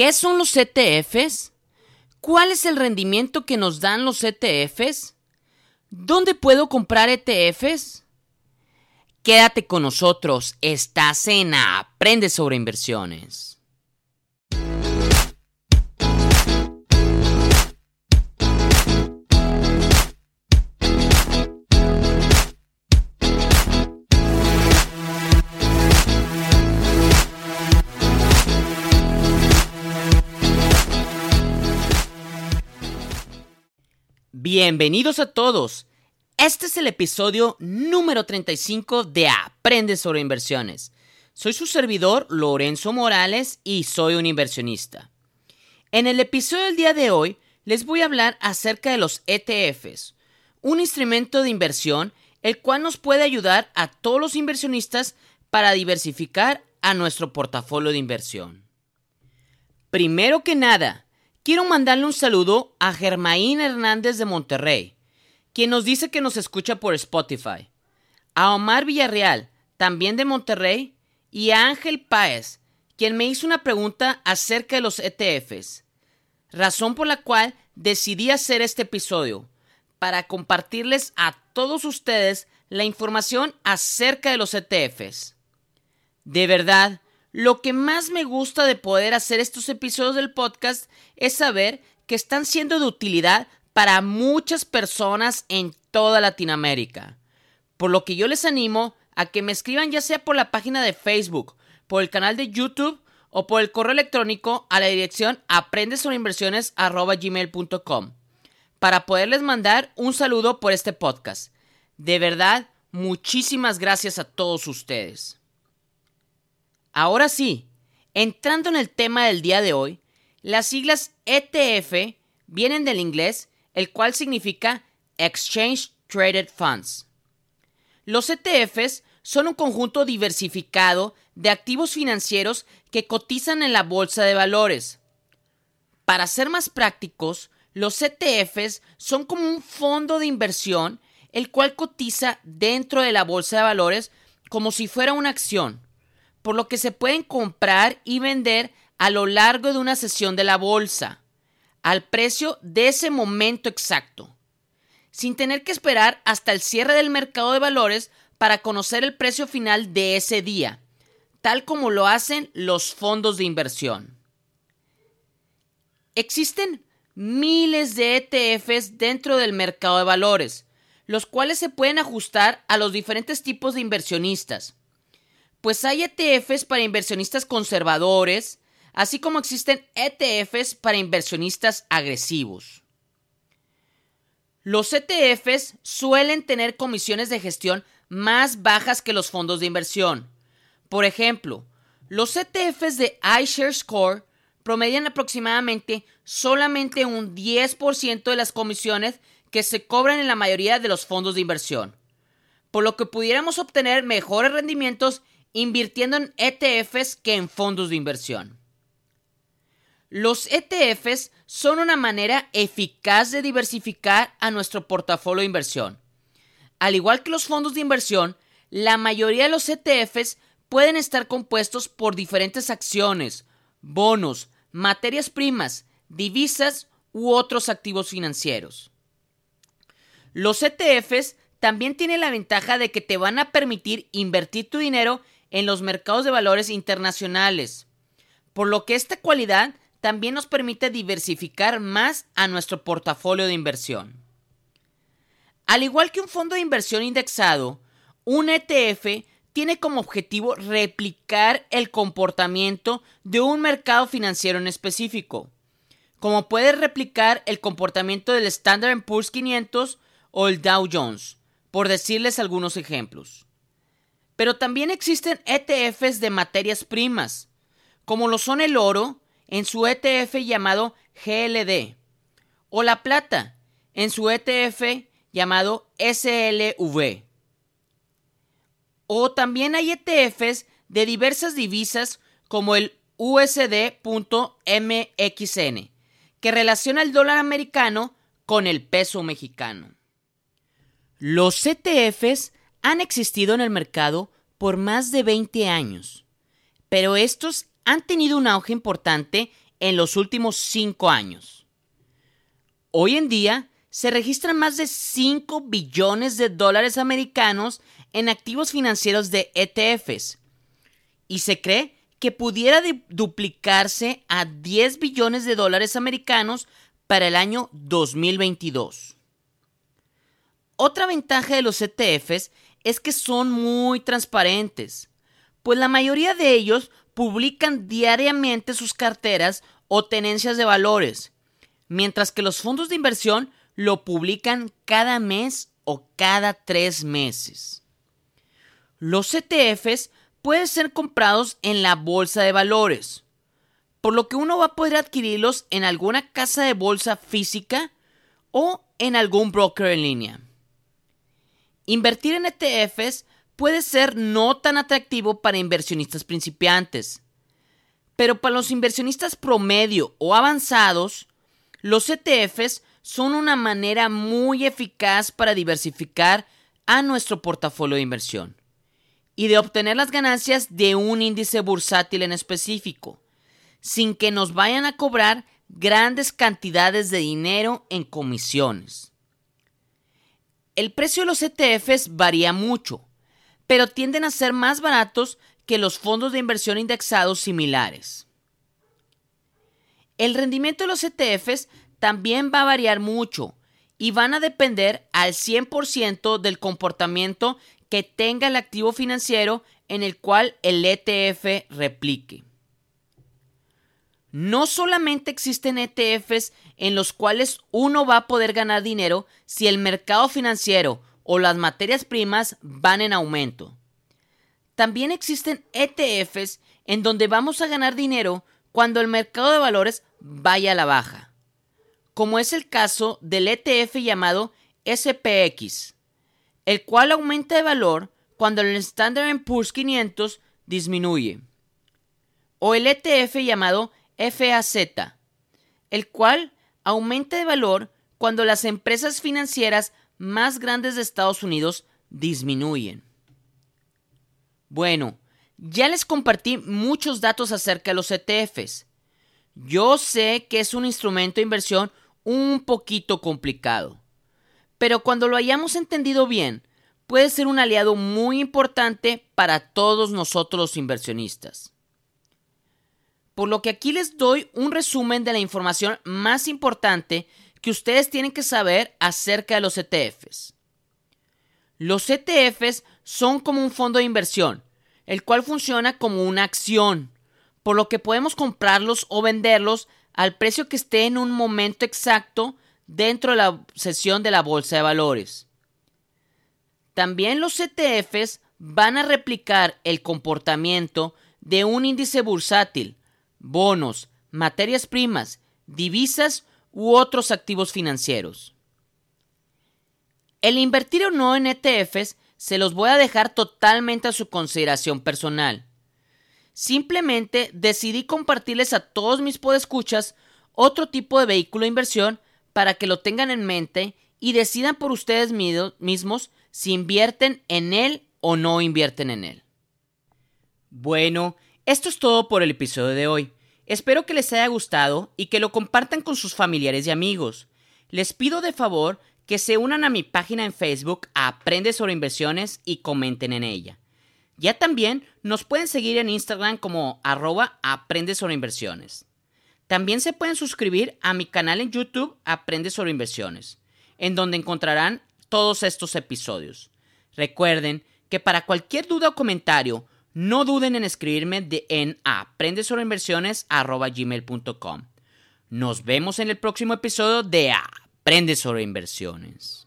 ¿Qué son los ETFs? ¿Cuál es el rendimiento que nos dan los ETFs? ¿Dónde puedo comprar ETFs? Quédate con nosotros, estás en Aprende sobre inversiones. Bienvenidos a todos. Este es el episodio número 35 de Aprende sobre inversiones. Soy su servidor Lorenzo Morales y soy un inversionista. En el episodio del día de hoy les voy a hablar acerca de los ETFs, un instrumento de inversión el cual nos puede ayudar a todos los inversionistas para diversificar a nuestro portafolio de inversión. Primero que nada, Quiero mandarle un saludo a Germaín Hernández de Monterrey, quien nos dice que nos escucha por Spotify, a Omar Villarreal, también de Monterrey, y a Ángel Páez, quien me hizo una pregunta acerca de los ETFs, razón por la cual decidí hacer este episodio, para compartirles a todos ustedes la información acerca de los ETFs. De verdad, lo que más me gusta de poder hacer estos episodios del podcast es saber que están siendo de utilidad para muchas personas en toda Latinoamérica. Por lo que yo les animo a que me escriban ya sea por la página de Facebook, por el canal de YouTube o por el correo electrónico a la dirección aprendesobrinversiones.com para poderles mandar un saludo por este podcast. De verdad, muchísimas gracias a todos ustedes. Ahora sí, entrando en el tema del día de hoy, las siglas ETF vienen del inglés, el cual significa Exchange Traded Funds. Los ETFs son un conjunto diversificado de activos financieros que cotizan en la bolsa de valores. Para ser más prácticos, los ETFs son como un fondo de inversión el cual cotiza dentro de la bolsa de valores como si fuera una acción por lo que se pueden comprar y vender a lo largo de una sesión de la bolsa, al precio de ese momento exacto, sin tener que esperar hasta el cierre del mercado de valores para conocer el precio final de ese día, tal como lo hacen los fondos de inversión. Existen miles de ETFs dentro del mercado de valores, los cuales se pueden ajustar a los diferentes tipos de inversionistas pues hay ETFs para inversionistas conservadores, así como existen ETFs para inversionistas agresivos. Los ETFs suelen tener comisiones de gestión más bajas que los fondos de inversión. Por ejemplo, los ETFs de iShares Core promedian aproximadamente solamente un 10% de las comisiones que se cobran en la mayoría de los fondos de inversión, por lo que pudiéramos obtener mejores rendimientos invirtiendo en ETFs que en fondos de inversión. Los ETFs son una manera eficaz de diversificar a nuestro portafolio de inversión. Al igual que los fondos de inversión, la mayoría de los ETFs pueden estar compuestos por diferentes acciones, bonos, materias primas, divisas u otros activos financieros. Los ETFs también tienen la ventaja de que te van a permitir invertir tu dinero en los mercados de valores internacionales, por lo que esta cualidad también nos permite diversificar más a nuestro portafolio de inversión. Al igual que un fondo de inversión indexado, un ETF tiene como objetivo replicar el comportamiento de un mercado financiero en específico, como puede replicar el comportamiento del Standard Poor's 500 o el Dow Jones, por decirles algunos ejemplos. Pero también existen ETFs de materias primas, como lo son el oro en su ETF llamado GLD, o la plata en su ETF llamado SLV. O también hay ETFs de diversas divisas como el USD.MXN, que relaciona el dólar americano con el peso mexicano. Los ETFs han existido en el mercado por más de 20 años, pero estos han tenido un auge importante en los últimos cinco años. Hoy en día se registran más de 5 billones de dólares americanos en activos financieros de ETFs y se cree que pudiera duplicarse a 10 billones de dólares americanos para el año 2022. Otra ventaja de los ETFs es que son muy transparentes, pues la mayoría de ellos publican diariamente sus carteras o tenencias de valores, mientras que los fondos de inversión lo publican cada mes o cada tres meses. Los ETFs pueden ser comprados en la bolsa de valores, por lo que uno va a poder adquirirlos en alguna casa de bolsa física o en algún broker en línea. Invertir en ETFs puede ser no tan atractivo para inversionistas principiantes, pero para los inversionistas promedio o avanzados, los ETFs son una manera muy eficaz para diversificar a nuestro portafolio de inversión y de obtener las ganancias de un índice bursátil en específico, sin que nos vayan a cobrar grandes cantidades de dinero en comisiones. El precio de los ETFs varía mucho, pero tienden a ser más baratos que los fondos de inversión indexados similares. El rendimiento de los ETFs también va a variar mucho y van a depender al 100% del comportamiento que tenga el activo financiero en el cual el ETF replique. No solamente existen ETFs en los cuales uno va a poder ganar dinero si el mercado financiero o las materias primas van en aumento. También existen ETFs en donde vamos a ganar dinero cuando el mercado de valores vaya a la baja como es el caso del ETF llamado SPX, el cual aumenta de valor cuando el Standard Poor's 500 disminuye, o el ETF llamado FAZ, el cual aumenta de valor cuando las empresas financieras más grandes de Estados Unidos disminuyen. Bueno, ya les compartí muchos datos acerca de los ETFs. Yo sé que es un instrumento de inversión un poquito complicado. Pero cuando lo hayamos entendido bien, puede ser un aliado muy importante para todos nosotros los inversionistas. Por lo que aquí les doy un resumen de la información más importante que ustedes tienen que saber acerca de los ETFs. Los ETFs son como un fondo de inversión, el cual funciona como una acción, por lo que podemos comprarlos o venderlos al precio que esté en un momento exacto dentro de la sesión de la bolsa de valores. También los ETFs van a replicar el comportamiento de un índice bursátil, bonos, materias primas, divisas u otros activos financieros. El invertir o no en ETFs se los voy a dejar totalmente a su consideración personal. Simplemente decidí compartirles a todos mis podescuchas otro tipo de vehículo de inversión para que lo tengan en mente y decidan por ustedes mismos si invierten en él o no invierten en él. Bueno, esto es todo por el episodio de hoy. Espero que les haya gustado y que lo compartan con sus familiares y amigos. Les pido de favor que se unan a mi página en Facebook Aprende sobre inversiones y comenten en ella. Ya también nos pueden seguir en Instagram como arroba aprende sobre inversiones. También se pueden suscribir a mi canal en YouTube Aprende sobre inversiones, en donde encontrarán todos estos episodios. Recuerden que para cualquier duda o comentario, no duden en escribirme de, en aprende sobre inversiones. Nos vemos en el próximo episodio de Aprende sobre inversiones.